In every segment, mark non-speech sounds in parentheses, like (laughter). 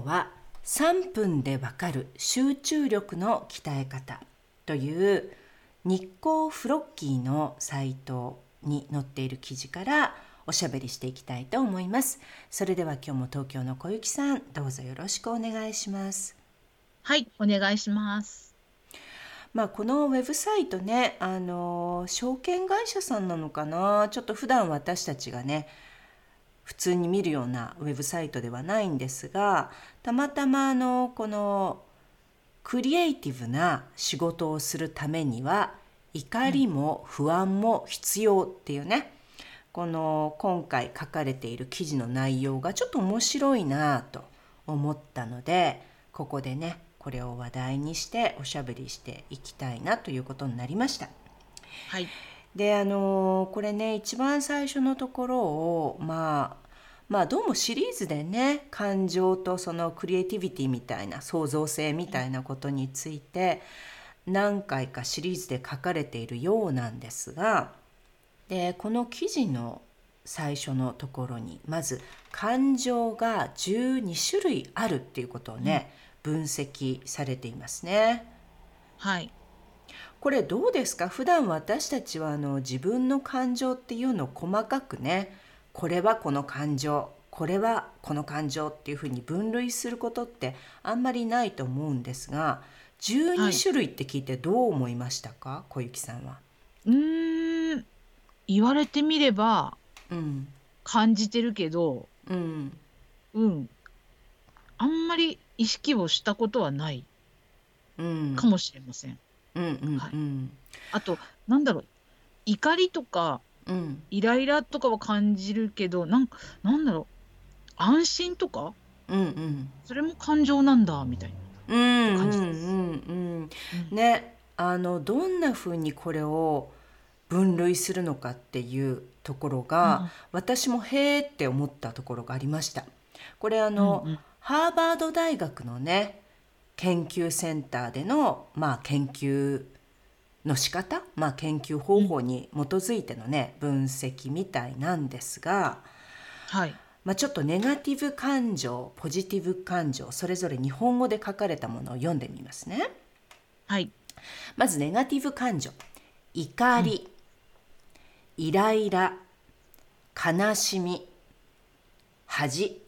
今日は3分でわかる集中力の鍛え方という日光フロッキーのサイトに載っている記事からおしゃべりしていきたいと思います。それでは今日も東京の小雪さん、どうぞよろしくお願いします。はい、お願いします。まあ、このウェブサイトね、あの証券会社さんなのかな、ちょっと普段私たちがね、普通に見るようなウェブサイトではないんですがたまたまあのこのクリエイティブな仕事をするためには怒りも不安も必要っていうね、この今回書かれている記事の内容がちょっと面白いなと思ったのでここでねこれを話題にしておしゃべりしていきたいなということになりました。はい、であのこれね一番最初のところをまあまあどうもシリーズでね感情とそのクリエイティビティみたいな創造性みたいなことについて何回かシリーズで書かれているようなんですがでこの記事の最初のところにまず感情が12種類あるっていうことをね、うん、分析されていますね。はいこれどうですか？普段私たちはあの自分の感情っていうのを細かくねこれはこの感情これはこの感情っていうふうに分類することってあんまりないと思うんですが12種類って聞いてどう思いましたか、はい、小雪さんは。うん言われてみれば、うん、感じてるけど、うん、うん、あんまり意識をしたことはないかもしれません。うんうんはい、あとなんだろう。怒りとかうん、イライラとかは感じるけどなんなんだろう。安心とか、うんうん、それも感情なんだみたいな。感じです。うんうん。うん。ねあのどんなふうにこれを分類するのかっていうところが、うん、私もへえって思ったところがありました。これあの、うんうん、ハーバード大学のね研究センターでの、まあ、研究の仕方、まあ、研究方法に基づいてのね、分析みたいなんですが、はい。まあ、ちょっとネガティブ感情ポジティブ感情それぞれ日本語で書かれたものを読んでみますね。はい、まずネガティブ感情。怒り、うん、イライラ悲しみ恥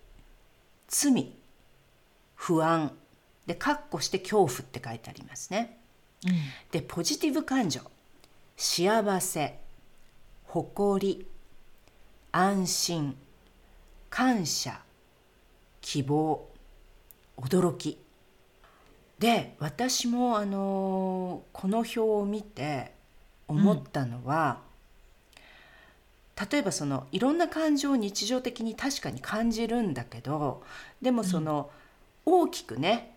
罪不安で括弧して恐怖って書いてありますね。でポジティブ感情。幸せ誇り安心感謝希望驚き。で私もあのこの表を見て思ったのは、うん、例えばそのいろんな感情を日常的に確かに感じるんだけどでもその、大きくね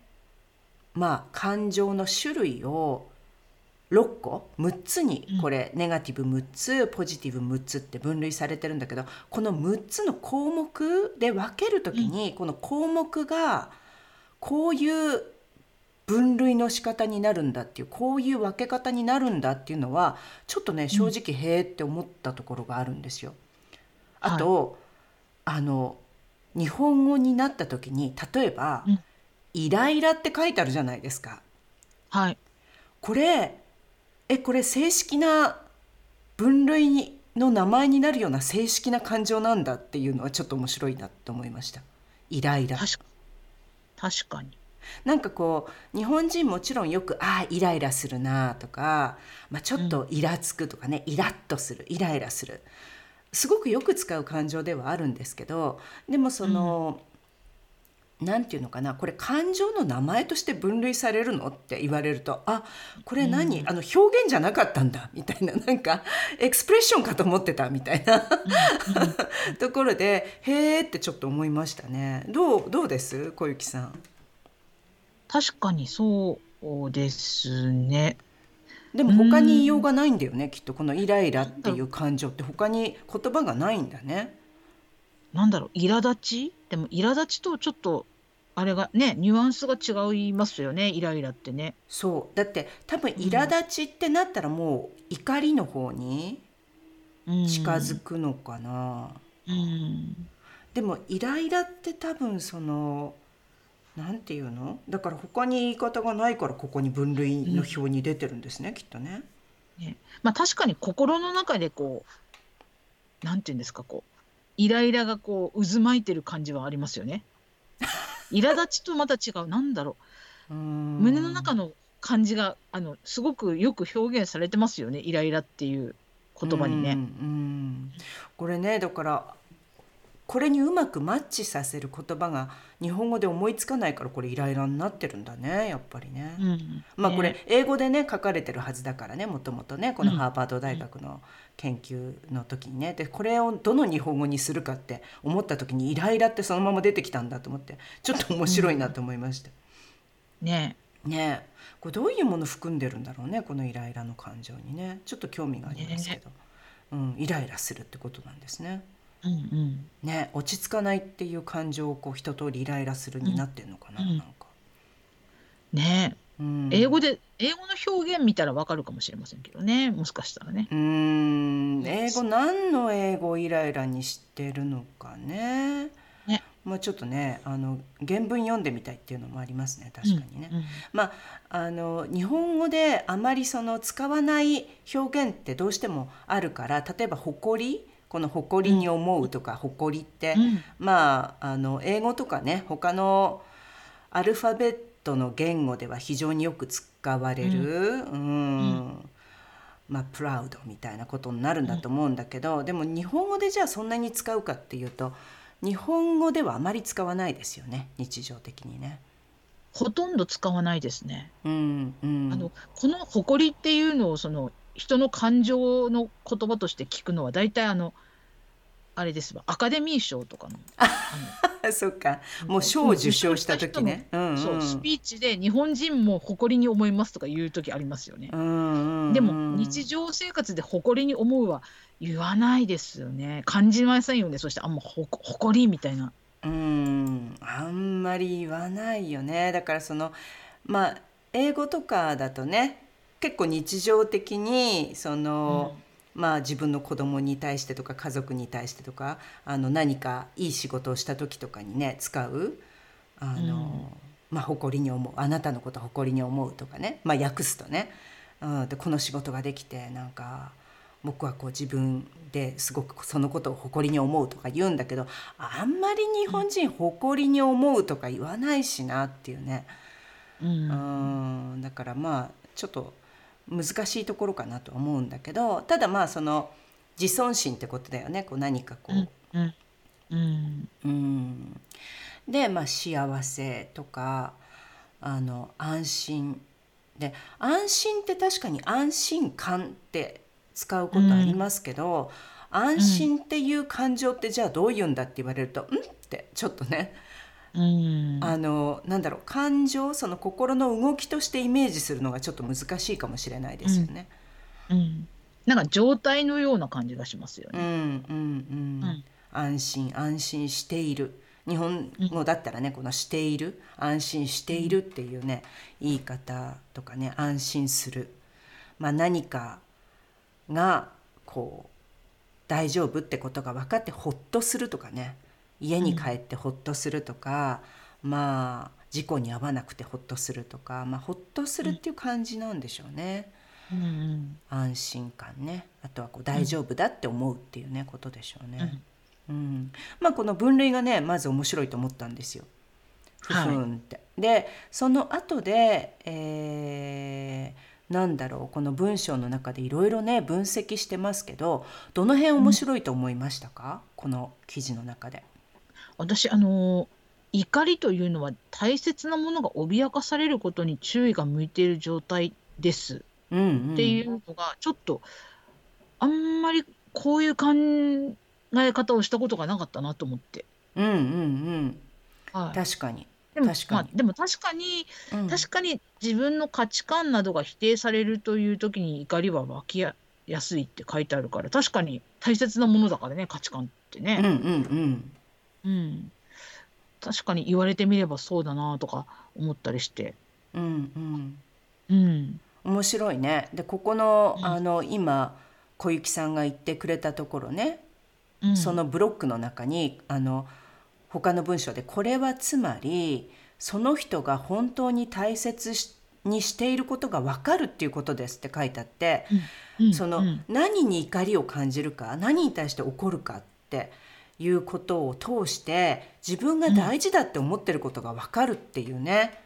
まあ感情の種類を6個6つにこれ、ネガティブ6つポジティブ6つって分類されてるんだけどこの6つの項目で分ける時に、この項目がこういう分類の仕方になるんだっていうこういう分け方になるんだっていうのはちょっとね正直へえって思ったところがあるんですよ。あと、はい、あの日本語になった時に例えば、うんイライラって書いてあるじゃないですか。はい。これ、え、これ正式な分類の名前になるような正式な感情なんだっていうのはちょっと面白いなと思いました。イライラ。確か確かに。なんかこう日本人もちろんよく「ああイライラするな」とか、まあ、ちょっとイラつくとかね、うん、イラッとするイライラするすごくよく使う感情ではあるんですけどでもその、なんていうのかなこれ感情の名前として分類されるのって言われるとあこれ何、うん、あの表現じゃなかったんだみたいななんかエクスプレッションかと思ってたみたいなところでへえってちょっと思いましたね。どうどうです？小雪さん。確かにそうですね。でも他に言いようがないんだよねきっと。このイライラっていう感情って他に言葉がないんだね。なんだろう苛立ち？でも苛立ちとちょっとあれがねニュアンスが違いますよねイライラってね。そう。だって多分苛立ちってなったらもう怒りの方に近づくのかな。うん、でもイライラって多分そのなんていうの？だから他に言い方がないからここに分類の表に出てるんですね、うん、きっとね。ね。まあ確かに心の中でこうなんていうんですかこうイライラがこう渦巻いてる感じはありますよね。(laughs) 苛立ちとまた違う。なんだろう。胸の中の感じがあのすごくよく表現されてますよね。イライラっていう言葉にね。これねだからこれにうまくマッチさせる言葉が日本語で思いつかないからこれイライラになってるんだねやっぱりね。うん、まあこれ英語でね書かれてるはずだからねもともとねこのハーバード大学の研究の時にね。でこれをどの日本語にするかって思った時にイライラってそのまま出てきたんだと思って。ちょっと面白いなと思いました。うん、ね。ね。これどういうもの含んでるんだろうねこのイライラの感情にね。ちょっと興味がありますけど、ね、うん、イライラするってことなんですね。うんうん。ね、落ち着かないっていう感情をこう一通りイライラするになってんのかな、うん、なんか。ね。うん、英語で英語の表現見たらわかるかもしれませんけどね。もしかしたらね。うん。英語何の英語をイライラにしてるのかね。ね。もうちょっとねあの原文読んでみたいっていうのもありますね。確かにね。うん。うん、まああの日本語であまりその使わない表現ってどうしてもあるから例えば「誇り」この誇りに思うとか誇りって、うん、まああの英語とかね他のアルファベットの言語では非常によく使われる、うん、うん。まあ、プラウドみたいなことになるんだと思うんだけど、でも日本語でじゃあそんなに使うかっていうと日本語ではあまり使わないですよね日常的にね。ほとんど使わないですね。うんうん、あのこの誇りっていうのをその人の感情の言葉として聞くのは大体あのあれですわ。アカデミー賞とかのあ (laughs) そっか。もう賞を受賞した時ね、うん。うん、そう。スピーチで日本人も誇りに思いますとか言う時ありますよね、うんうんうん、でも日常生活で誇りに思うは言わないですよね。感じませんよね。そしてあんまほ誇りみたいな。うん。あんまり言わないよね。だからそのまあ英語とかだとね結構日常的にその、うん。まあ、自分の子供に対してとか家族に対してとかあの何かいい仕事をした時とかにね使うあの、うん、まあ、誇りに思うあなたのこと誇りに思うとかね、まあ、訳すとね、うん、でこの仕事ができてなんか僕はこう自分ですごくそのことを誇りに思うとか言うんだけどあんまり日本人誇りに思うとか言わないしなっていうね、うん、うんだからまあちょっと。難しいところかなと思うんだけどただまあその自尊心ってことだよね。こう何かこう。うんうん。うん、で、まあ、幸せとかあの安心。で安心って確かに安心感って使うことありますけど、うん、安心っていう感情ってじゃあどういうんだって言われると「うん?」ってちょっとねあのなんだろう感情その心の動きとしてイメージするのがちょっと難しいかもしれないですよね。うん、うん、なんか状態のような感じがしますよね。うんうん。うん、安心安心している。日本語だったらね、この「している」「安心している」っていうね言い方とかね安心する、まあ、何かがこう大丈夫ってことが分かってほっとするとかね家に帰ってほっとするとか、うん、まあ事故に遭わなくてほっとするとか、まあ、ほっとするっていう感じなんでしょうね。うんうん、安心感ねあとはこう大丈夫だって思うっていうね、ことでしょうね。うん、まあこの分類がねまず面白いと思ったんですよ。ふふんって。はい、でその後で、えー、なんだろうこの文章の中でいろいろね分析してますけどどの辺面白いと思いましたか、うん、この記事の中で。私あの怒りというのは大切なものが脅かされることに注意が向いている状態です。うんうん。っていうのがちょっとあんまりこういう考え方をしたことがなかったなと思って。うんうんうん。はい、確かに。でも確かに。まあ、でも確かにうん。確かに自分の価値観などが否定されるという時に怒りは湧きややすいって書いてあるから確かに大切なものだからね価値観ってね。うんうんうんうん、確かに言われてみればそうだなとか思ったりして。うんうん。うん、面白いね。でここの,、うん。あの今小雪さんが言ってくれたところね、うん、そのブロックの中にあの他の文章でこれはつまりその人が本当に大切しにしていることが分かるっていうことですって書いてあって、うん。その、うん。何に怒りを感じるか何に対して怒るかっていうことを通して自分が大事だって思ってることが分かるっていうね、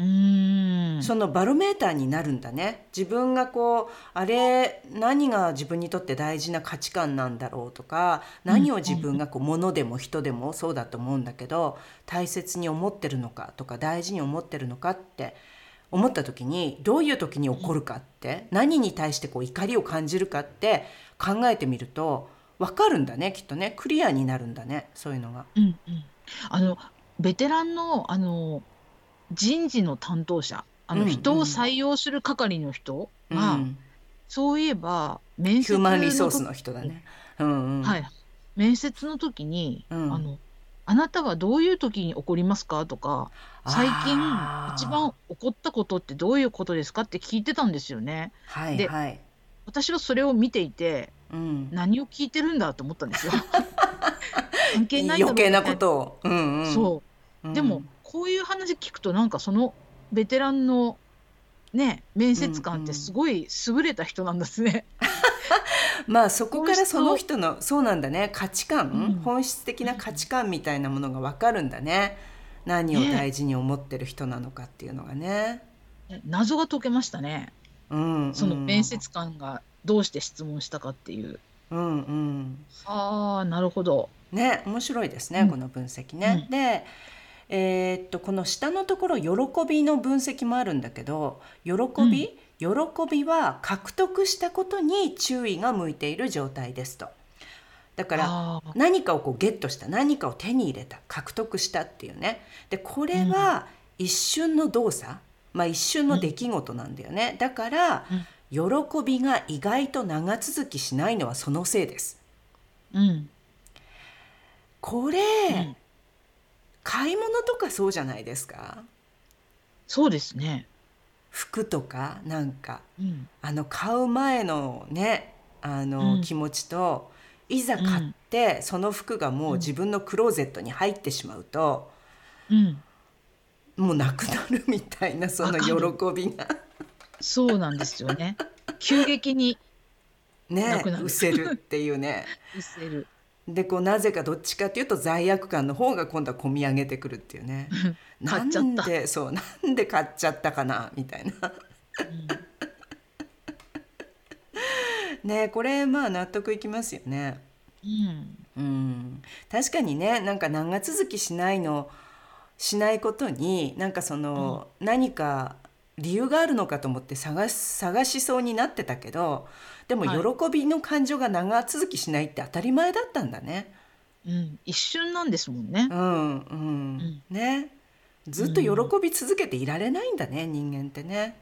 うん。そのバロメーターになるんだね。自分がこうあれ何が自分にとって大事な価値観なんだろうとか何を自分がこう物でも人でもそうだと思うんだけど大切に思ってるのかとか大事に思ってるのかって思った時にどういう時に怒るかって何に対してこう怒りを感じるかって考えてみると分かるんだねきっとねクリアになるんだねそういうのが。うんうん、あのベテランのあの人事の担当者あの、うん人を採用する係の人が、うんそういえば面接ヒューマンリソース時の人だね。うんうんはい、面接の時に、うんあの「あなたはどういう時に怒りますか?」とか「最近一番怒ったことってどういうことですか?」って聞いてたんですよね。ではいはい。私はそれを見ていてうん、何を聞いてるんだと思ったんですよ。(laughs) 関係ない余計なことを。うんうん、そう。うん。でも、こういう話聞くとなんかそのベテランのね面接官ってすごい優れた人なんですね。(laughs) まあそこからその人のそうなんだね。価値観、うん。本質的な価値観みたいなものが分かるんだね。何を大事に思ってる人なのかっていうのがね。謎が解けましたね。うんうん、その面接官がどうして質問したかっていう。うんうん。ああなるほど。ね面白いですね、うん。この分析ね。でえーっとこの下のところ喜びの分析もあるんだけど喜び、喜びは獲得したことに注意が向いている状態ですと。だから何かをこうゲットした何かを手に入れた獲得したっていうね。でこれは一瞬の動作、まあ、一瞬の出来事なんだよね、だから、喜びが意外と長続きしないのはそのせいです。うん。これ、うん。買い物とかそうじゃないですか？そうですね。服とかなんか。うん。あの買う前のねあの、うん。気持ちといざ買って、その服がもう自分のクローゼットに入ってしまうと、うん。もうなくなるみたいなその喜びがそうなんですよね。急激にねなくなる。失せるっていうね。(laughs) 失せる。でこうなぜかどっちかっていうと罪悪感の方が今度は込み上げてくるっていうね。(laughs) 買っちゃった。なんでそうなんで買っちゃったかなみたいな。(laughs) ねこれまあ納得いきますよね。うん。うん、確かにねなんか長続きしないのしないことになんかその、何か理由があるのかと思って探し探しそうになってたけどでもはい喜びの感情が長続きしないって当たり前だったんだね。うん、一瞬なんですもんねう。んうんねずっと喜び続けていられないんだね、人間ってね。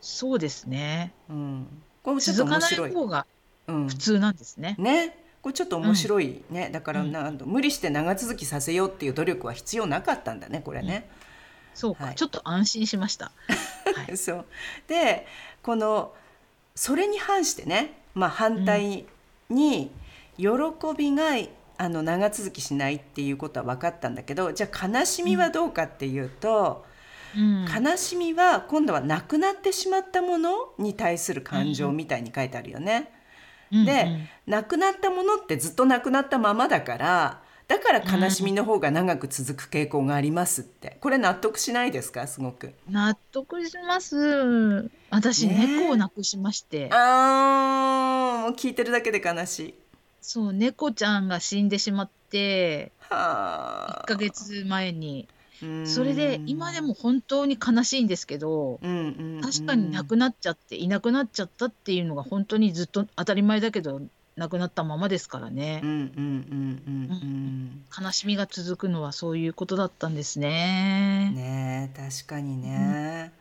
そうですね。うん、これちょっと続かない面白い。方がうん普通なんですね。ねこれちょっと面白いね、だからうんなん無理して長続きさせようっていう努力は必要なかったんだねこれね。そうか、はい。ちょっと安心しました。はい。(laughs) そう。でこのそれに反してね、まあ、反対に喜びがあの長続きしないっていうことは分かったんだけどじゃあ悲しみはどうかっていうと、うん、悲しみは今度はなくなってしまったものに対する感情みたいに書いてあるよね。うん。で、なくなったものってずっとなくなったままだからだから悲しみの方が長く続く傾向がありますって。これ納得しないですか？すごく。納得します。私、ね。え猫を亡くしまして、あーもう聞いてるだけで悲しい。そう猫ちゃんが死んでしまって。1ヶ月前に。それで今でも本当に悲しいんですけど、うんうんうん、確かに亡くなっちゃっていなくなっちゃったっていうのが本当にずっと当たり前だけど亡くなったままですからね。悲しみが続くのはそういうことだったんですね。ね確かにね。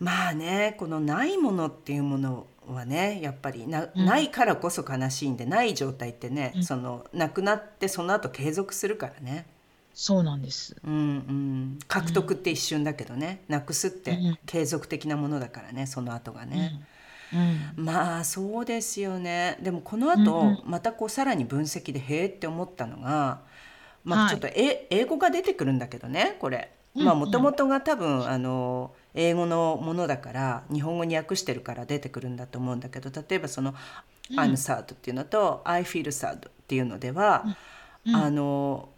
うん、まあねこのないものっていうものはねやっぱりなうん、ないからこそ悲しいんでない状態ってね、うん、そのなくなってその後継続するからね。そうなんです。うんうん。獲得って一瞬だけどね、なくすって継続的なものだからね、その後がね。うん、まあそうですよね。でもこの後、またこうさらに分析でへえって思ったのが、まあ、ちょっとえ、はい、英語が出てくるんだけどねこれ。まあもともとが多分あの英語のものだから日本語に訳してるから出てくるんだと思うんだけど例えばその「I'm sad」っていうのと「I feel sad」っていうのでは、あの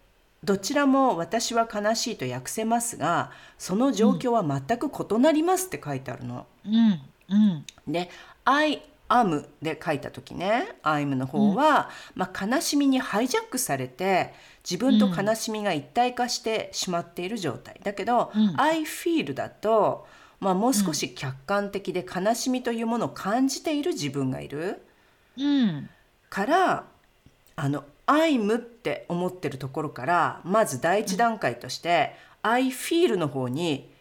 どちらも私は悲しいと訳せますがその状況は全く異なりますって書いてあるの。うんうん、で「I am」で書いた時ね「I'm」の方は、うん、まあ、悲しみにハイジャックされて自分と悲しみが一体化してしまっている状態、だけど「うん、I feel」だと、まあ、もう少し客観的で悲しみというものを感じている自分がいる、うん、からあの I'm って思ってるところからまず第一段階として、うん、I feel の方に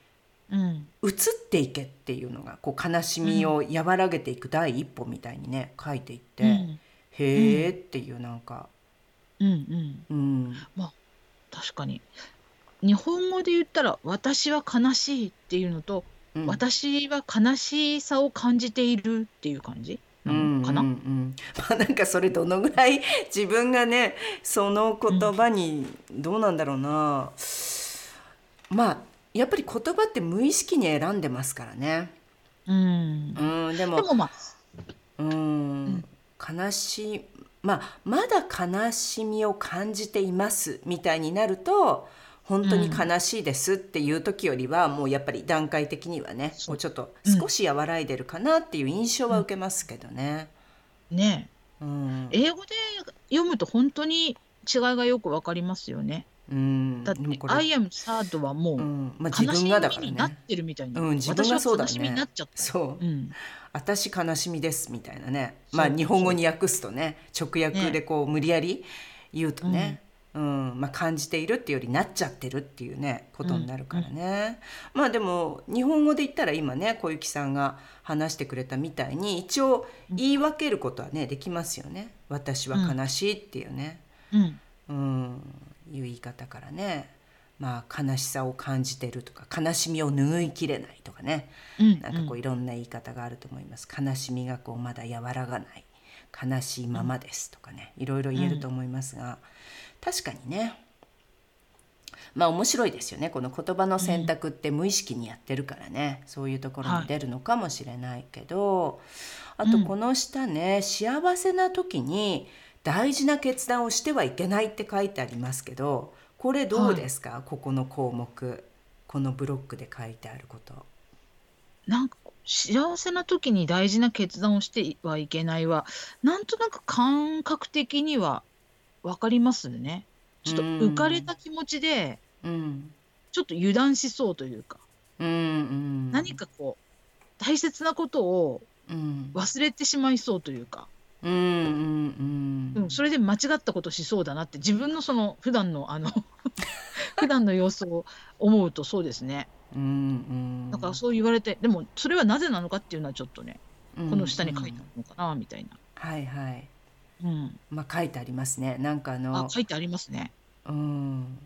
移っていけっていうのがこう悲しみを和らげていく第一歩みたいにね書いていって、うん、へえっていうなんか。うん。うん。うん、まあ確かに。日本語で言ったら「私は悲しい」っていうのと「うん、私は悲しさを感じている」っていう感じ？なのかな、うんうんうん、(laughs) まあ、なんかそれどのぐらい (laughs) 自分がねその言葉にどうなんだろうな、うん、まあやっぱり言葉って無意識に選んでますからね。うん、うん、でもでもまあ、うん、悲しいまあまだ悲しみを感じていますみたいになると本当に悲しいですっていう時よりは、もうやっぱり段階的にはねもうちょっと少し和らいでるかなっていう印象は受けますけどね。ねうん、英語で読むと本当に違いがよくわかりますよね。うん、だって「I am sad」はもう、うん。まあ、自分がだからね。なってるみたいな、うん、自分がそうだ、ね、悲しみになっちゃった。そう、うん、私悲しみですみたいなね。まあ日本語に訳すとね直訳でこう、無理やり言うとね、うん。まあ、感じているっていうよりなっちゃってるっていうねことになるからね、うん、まあでも日本語で言ったら今ね小雪さんが話してくれたみたいに一応言い分けることはねできますよね「私は悲しい」っていうね、うん、方からねまあ悲しさを感じてるとか悲しみを拭いきれないとかね、うん、なんかこういろんな言い方があると思います。悲しみがこうまだ和らがない。悲しいままですとかね。いろいろ言えると思いますが、確かにね。まあ面白いですよね。この言葉の選択って無意識にやってるからね、うん、そういうところに出るのかもしれないけど、はい、あとこの下ね、うん、幸せな時に大事な決断をしてはいけないって書いてありますけどこれどうですか、はい、ここの項目。このブロックで書いてあること。なんか幸せな時に大事な決断をしてはいけないはなんとなく感覚的には分かりますね。ちょっと浮かれた気持ちで、うん、ちょっと油断しそうというか、うんうん、何かこう大切なことを忘れてしまいそうというか、うんうんうん、それで間違ったことしそうだなって自分のその普段のあの (laughs) 普段の様子を思うとそうですね。うんうん、だからそう言われてでもそれはなぜなのかっていうのはちょっとね、この下に書いてあるのかなみたいな。はいはい。うん、まあ書いてありますね。なんかあの、あ、書いてありますね。うん、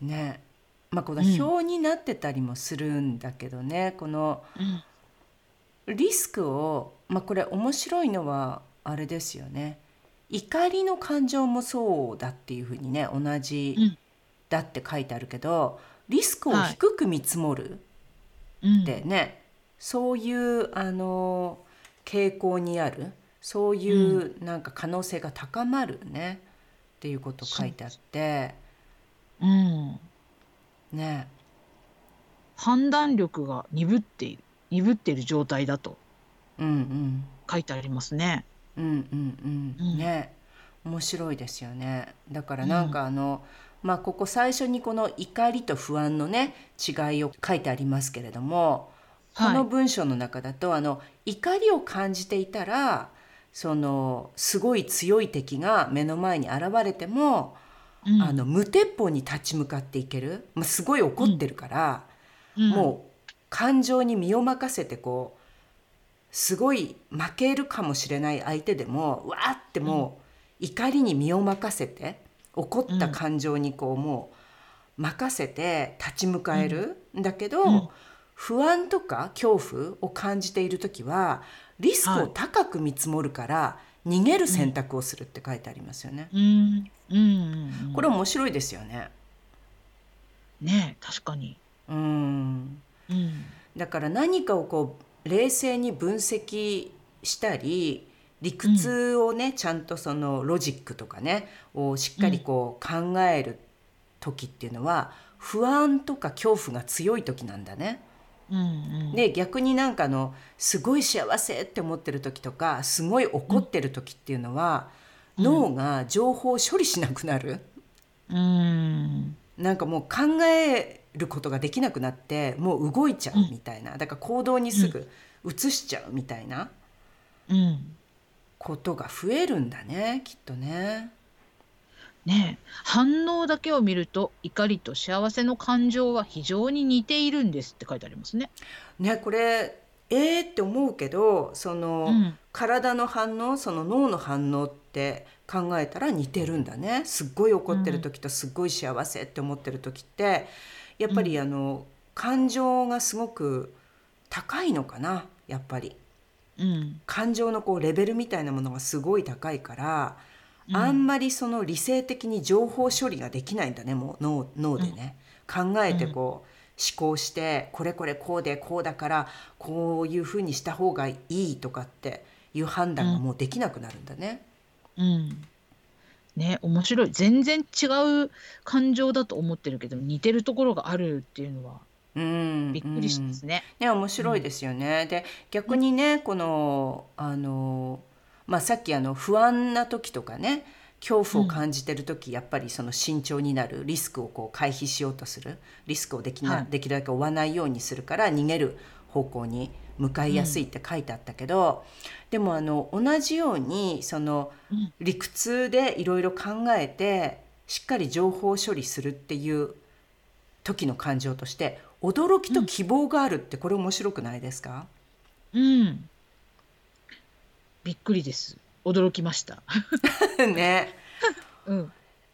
ね、まあこの表になってたりもするんだけどね、このリスクを、まあこれ面白いのはあれですよね。怒りの感情もそうだっていうふうにね、同じだって書いてあるけど、リスクを低く見積もるってね、そういうあの傾向にある。そういうなんか可能性が高まるね。っていうこと書いてあって。うん。ね。判断力が鈍っている鈍っている状態だとうんうん。書いてありますね。うんうんうん、ね。面白いですよね。だからなんかあの、うん、まあここ最初にこの怒りと不安のね違いを書いてありますけれどもこの文章の中だと、はい、あの怒りを感じていたらそのすごい強い敵が目の前に現れても、うん、あの無鉄砲に立ち向かっていける、まあ、すごい怒ってるから、うん、もう感情に身を任せてこうすごい負けるかもしれない相手でもわーってもう怒りに身を任せて怒った感情にこうもう任せて立ち向かえるん。だけど、不安とか恐怖を感じている時はリスクを高く見積もるから逃げる選択をするって書いてありますよね。これ面白いですよね。ね確かに。うん、うん、だから何かをこう冷静に分析したり理屈をね、うん、ちゃんとそのロジックとかねをしっかりこう考える時っていうのは、不安とか恐怖が強い時なんだね。うんうん、で逆になんかのすごい幸せって思ってる時とかすごい怒ってる時っていうのは、うん、脳が情報を処理しなくなる、うん、なんかもう考えることができなくなってもう動いちゃうみたいな、だから行動にすぐ移しちゃうみたいなことが増えるんだねきっとね。ね反応だけを見ると怒りと幸せの感情は非常に似ているんですって書いてありますね。ねこれえーって思うけどその、うん、体の反応その脳の反応って考えたら似てるんだね。すっごい怒ってる時とすっごい幸せって思ってる時ってやっぱりあの、感情がすごく高いのかなやっぱり、うん、感情のこうレベルみたいなものがすごい高いから、あんまりその理性的に情報処理ができないんだねもう脳脳でね、考えてこう、思考してこれこれこうでこうだからこういうふうにした方がいいとかっていう判断がもうできなくなるんだね。うん、うんね面白い。全然違う感情だと思ってるけど似てるところがあるっていうのはうんびっくりしますね。ね面白いですよね。うん、で逆にねこのあのまあさっきあの不安な時とかね恐怖を感じてる時、うん、やっぱりその慎重になるリスクをこう回避しようとするリスクをできな、はい、できるだけ負わないようにするから逃げる方向に向かいやすいって書いてあったけど、うん、でもあの同じようにその理屈でいろいろ考えてしっかり情報処理するっていう時の感情として驚きと希望があるってこれ面白くないですか、うん、びっくりです。驚きました。(laughs) ね、うん、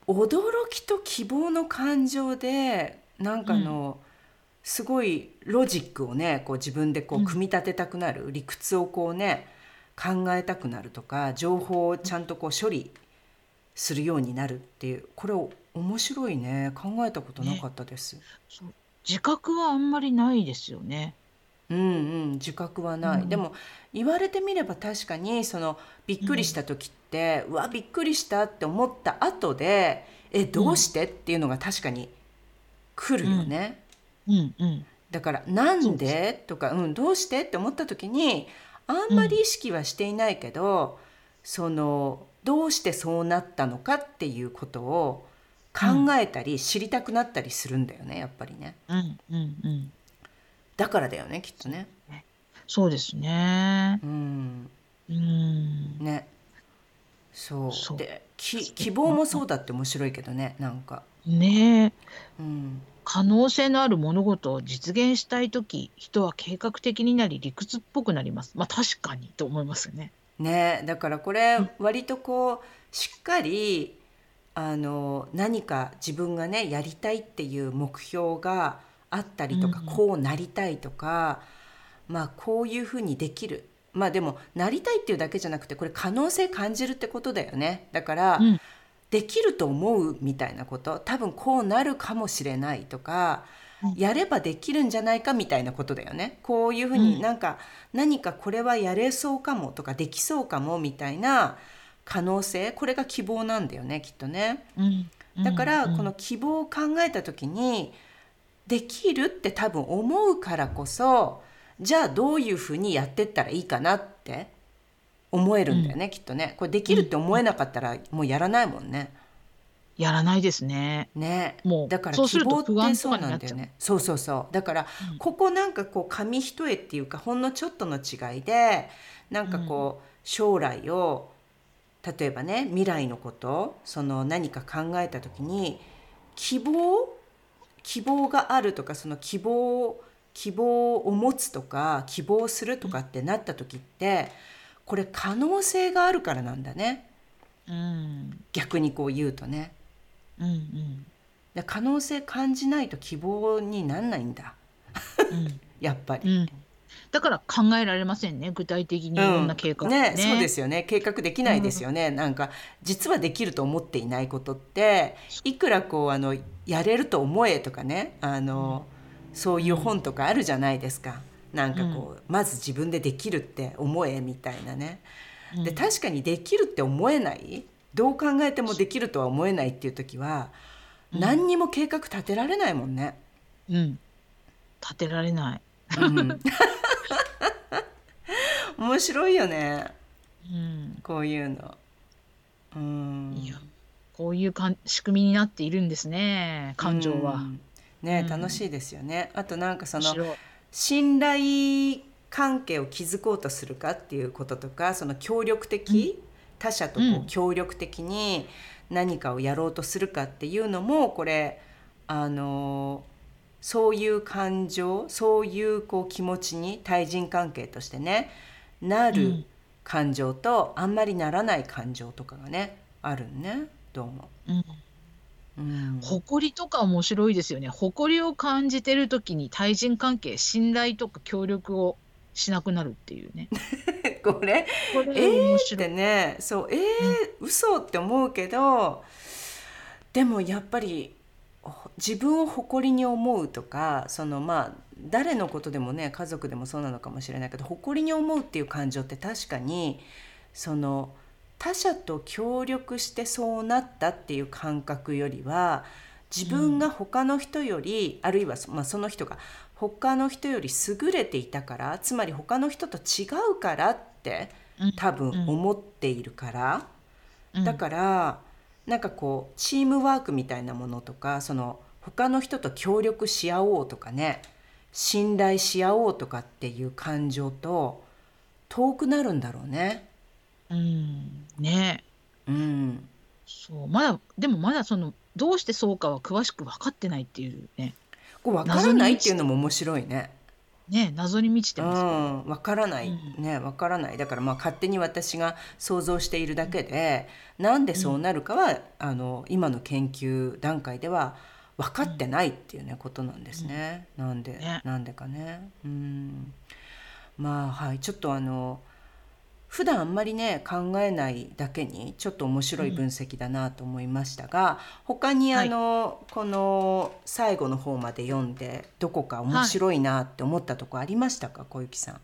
驚きと希望の感情でなんかの、うんすごいロジックをねこう自分でこう組み立てたくなる、うん、理屈をこうね考えたくなるとか情報をちゃんとこう処理するようになるっていうこれ面白いね考えたことなかったです、ね、自覚はあんまりないですよね。うんうん、自覚はない、うん、でも言われてみれば確かにそのびっくりした時って、うん、うわびっくりしたって思った後でえどうして、っていうのが確かに来るよね。うんうん、だから「なんで?」とか、うん「どうして?」って思った時にあんまり意識はしていないけど、うん、そのどうしてそうなったのかっていうことを考えたり、知りたくなったりするんだよねやっぱりね、うんうんうん、だからだよねきっとね。そうですね。うん、うん、ね。そう。で希望もそうだって面白いけどねなんか。ねえ、うん、可能性のある物事を実現したい時人は計画的になり理屈っぽくなります。まあ確かにと思いますよね。ねだからこれ割とこうしっかりあの何か自分がねやりたいっていう目標があったりとか、うん、こうなりたいとかまあこういうふうにできる。まあでもなりたいっていうだけじゃなくてこれ可能性感じるってことだよね。だから、うん、できると思うみたいなこと多分こうなるかもしれないとか、やればできるんじゃないかみたいなことだよね。こういうふうになんか、うん、何かこれはやれそうかもとかできそうかもみたいな可能性これが希望なんだよねきっとね。うん、だからこの希望を考えた時にできるって多分思うからこそじゃあどういうふうにやってったらいいかなって思えるんだよね、きっとね。これできるって思えなかったらもうやらないもんね。やらないですね。ね、もうだから希望ってそうなんだよね。そうそうそう。だから、うん、ここなんかこう紙一重っていうかほんのちょっとの違いでなんかこう、将来を例えばね未来のことその何か考えた時に希望？希望があるとかその希望希望を持つとか希望するとかってなった時ってこれ可能性があるからなんだね、うん、逆にこう言うとね。うんうん、で可能性感じないと希望になんないんだ、うん、(laughs) やっぱり、うん、だから考えられませんね具体的にいろんな計画ね,、ねそうですよね。計画できないですよね、なんか実はできると思っていないことっていくらこうあのやれると思えとかね。あの、そういう本とかあるじゃないですか。なんかこう、まず自分でできるって思えみたいなね。で確かにできるって思えないどう考えてもできるとは思えないっていう時は、何にも計画立てられないもんね。うん、立てられない。うん、(laughs) 面白いよね、うん、こういうの。うん、いやこういうかん仕組みになっているんですね感情は。ね、楽しいですよね。あとなんかその信頼関係を築こうとするかっていうこととかその協力的、他者とこう協力的に何かをやろうとするかっていうのもこれあのそういう感情そういうこう気持ちに対人関係としてねなる感情と、あんまりならない感情とかがねあるね。どうも。うんうん、誇りとか面白いですよね。誇りを感じてる時に対人関係信頼とか協力をしなくなるっていうね。(laughs) これ？これえー、ってね。そうえー、うん、嘘って思うけどでもやっぱり自分を誇りに思うとかそのまあ誰のことでもね家族でもそうなのかもしれないけど誇りに思うっていう感情って確かにその他者と協力してそうなったっていう感覚よりは自分が他の人より、うん、あるいは、まあ、その人が他の人より優れていたからつまり他の人と違うからって多分思っているから、うん、だからなんかこうチームワークみたいなものとかその他の人と協力し合おうとかね信頼し合おうとかっていう感情と遠くなるんだろうね。うん。ね。うん。そう。まだでもまだそのどうしてそうかは詳しく分かってないっていうね。こう分からないっていうのも面白いね。ね謎に満ちてます、うん、分からない、うん、ね分からない。だからまあ勝手に私が想像しているだけで、うん、なんでそうなるかは、あの今の研究段階では分かってないっていうね、ことなんですね。なんで、ね、なんでかね。うん。まあはい。ちょっとあの普段あんまりね考えないだけにちょっと面白い分析だなと思いましたが、うん、他にあの、はい、この最後の方まで読んでどこか面白いなって思ったとこありましたか、はい、小雪さん。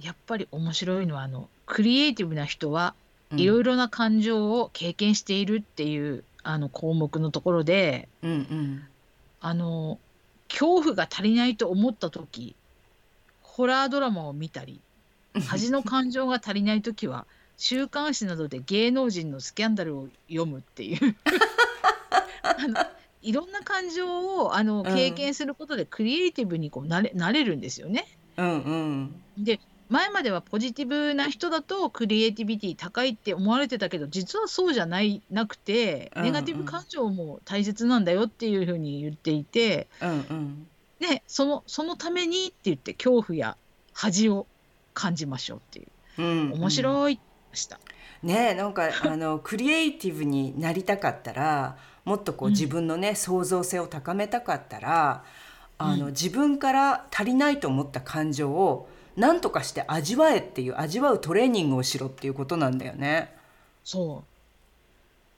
やっぱり面白いのはあのクリエイティブな人はいろいろな感情を経験しているっていう、うん、あの項目のところで、うんうん、あの恐怖が足りないと思った時ホラードラマを見たり恥の感情が足りない時は週刊誌などで芸能人のスキャンダルを読むっていう。あのいろんな感情をあの経験することでクリエイティブにこうなれなれるんですよね。うんうん、で前まではポジティブな人だとクリエイティビティ高いって思われてたけど実はそうじゃないなくてネガティブ感情も大切なんだよっていうふうに言っていて、うんうん、でそのそのためにって言って恐怖や恥を感じましょうっていう、うん、面白いした。ねなんか (laughs) あのクリエイティブになりたかったらもっとこう自分のね、うん、創造性を高めたかったらあの、うん、自分から足りないと思った感情を何とかして味わえっていう味わうトレーニングをしろっていうことなんだよね。そう。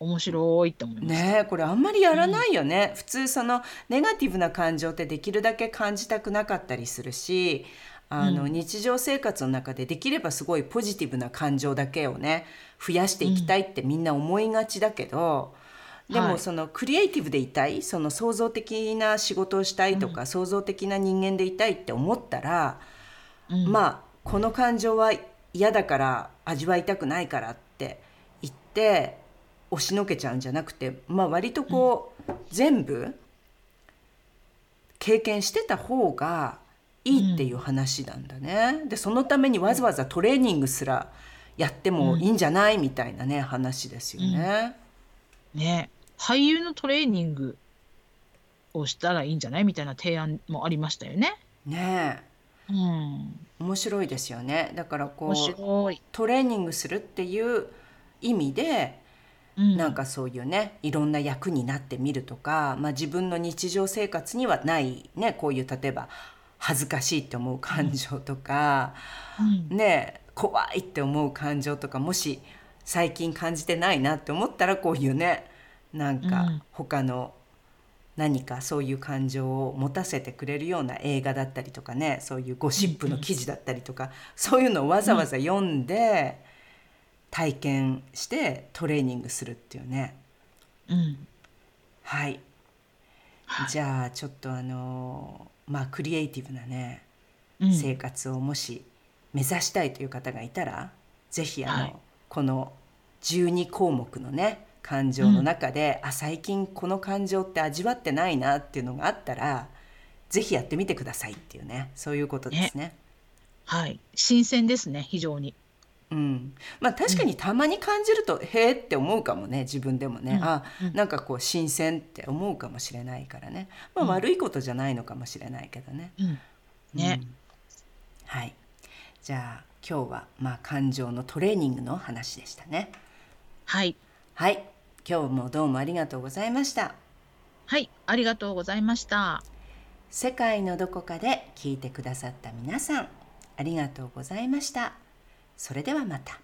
面白いって思います。ねこれあんまりやらないよね、うん、普通そのネガティブな感情ってできるだけ感じたくなかったりするしあの、うん、日常生活の中でできればすごいポジティブな感情だけをね増やしていきたいってみんな思いがちだけど、うん、でもそのクリエイティブでいたいその創造的な仕事をしたいとか、うん、創造的な人間でいたいって思ったら、まあこの感情は嫌だから味わいたくないからって言って押しのけちゃうんじゃなくて、まあ、割とこう、うん、全部経験してた方がいいっていう話なんだね。うん、でそのためにわざわざトレーニングすらやってもいいんじゃない、みたいなね話ですよね。ね。俳優のトレーニングをしたらいいんじゃないみたいな提案もありましたよね。ね。うん、面白いですよね。だからこうトレーニングするっていう意味で、うん、なんかそういうねいろんな役になってみるとか、まあ、自分の日常生活にはないねこういう例えば恥ずかしいって思う感情とか、うん、ね怖いって思う感情とかもし最近感じてないなって思ったらこういうねなんか他の何かそういう感情を持たせてくれるような映画だったりとかねそういうゴシップの記事だったりとか、そういうのをわざわざ読んで体験してトレーニングするっていうね。うん、はい、(laughs) じゃあちょっとあのまあクリエイティブなね、生活をもし目指したいという方がいたら是非あの、はい、この12項目のね感情の中で、うん、あ最近この感情って味わってないなっていうのがあったらぜひやってみてくださいっていうねそういうことですね。ね。はい。新鮮ですね非常に。うん、まあ確かにたまに感じると、うん、へえって思うかもね自分でもね、うん、あなんかこう新鮮って思うかもしれないからね、まあ、悪いことじゃないのかもしれないけどね。うん、ね、はい。じゃあ今日はまあ感情のトレーニングの話でしたね。はい。はい。今日もどうもありがとうございました。はい。ありがとうございました。世界のどこかで聞いてくださった皆さんありがとうございましたそれではまた。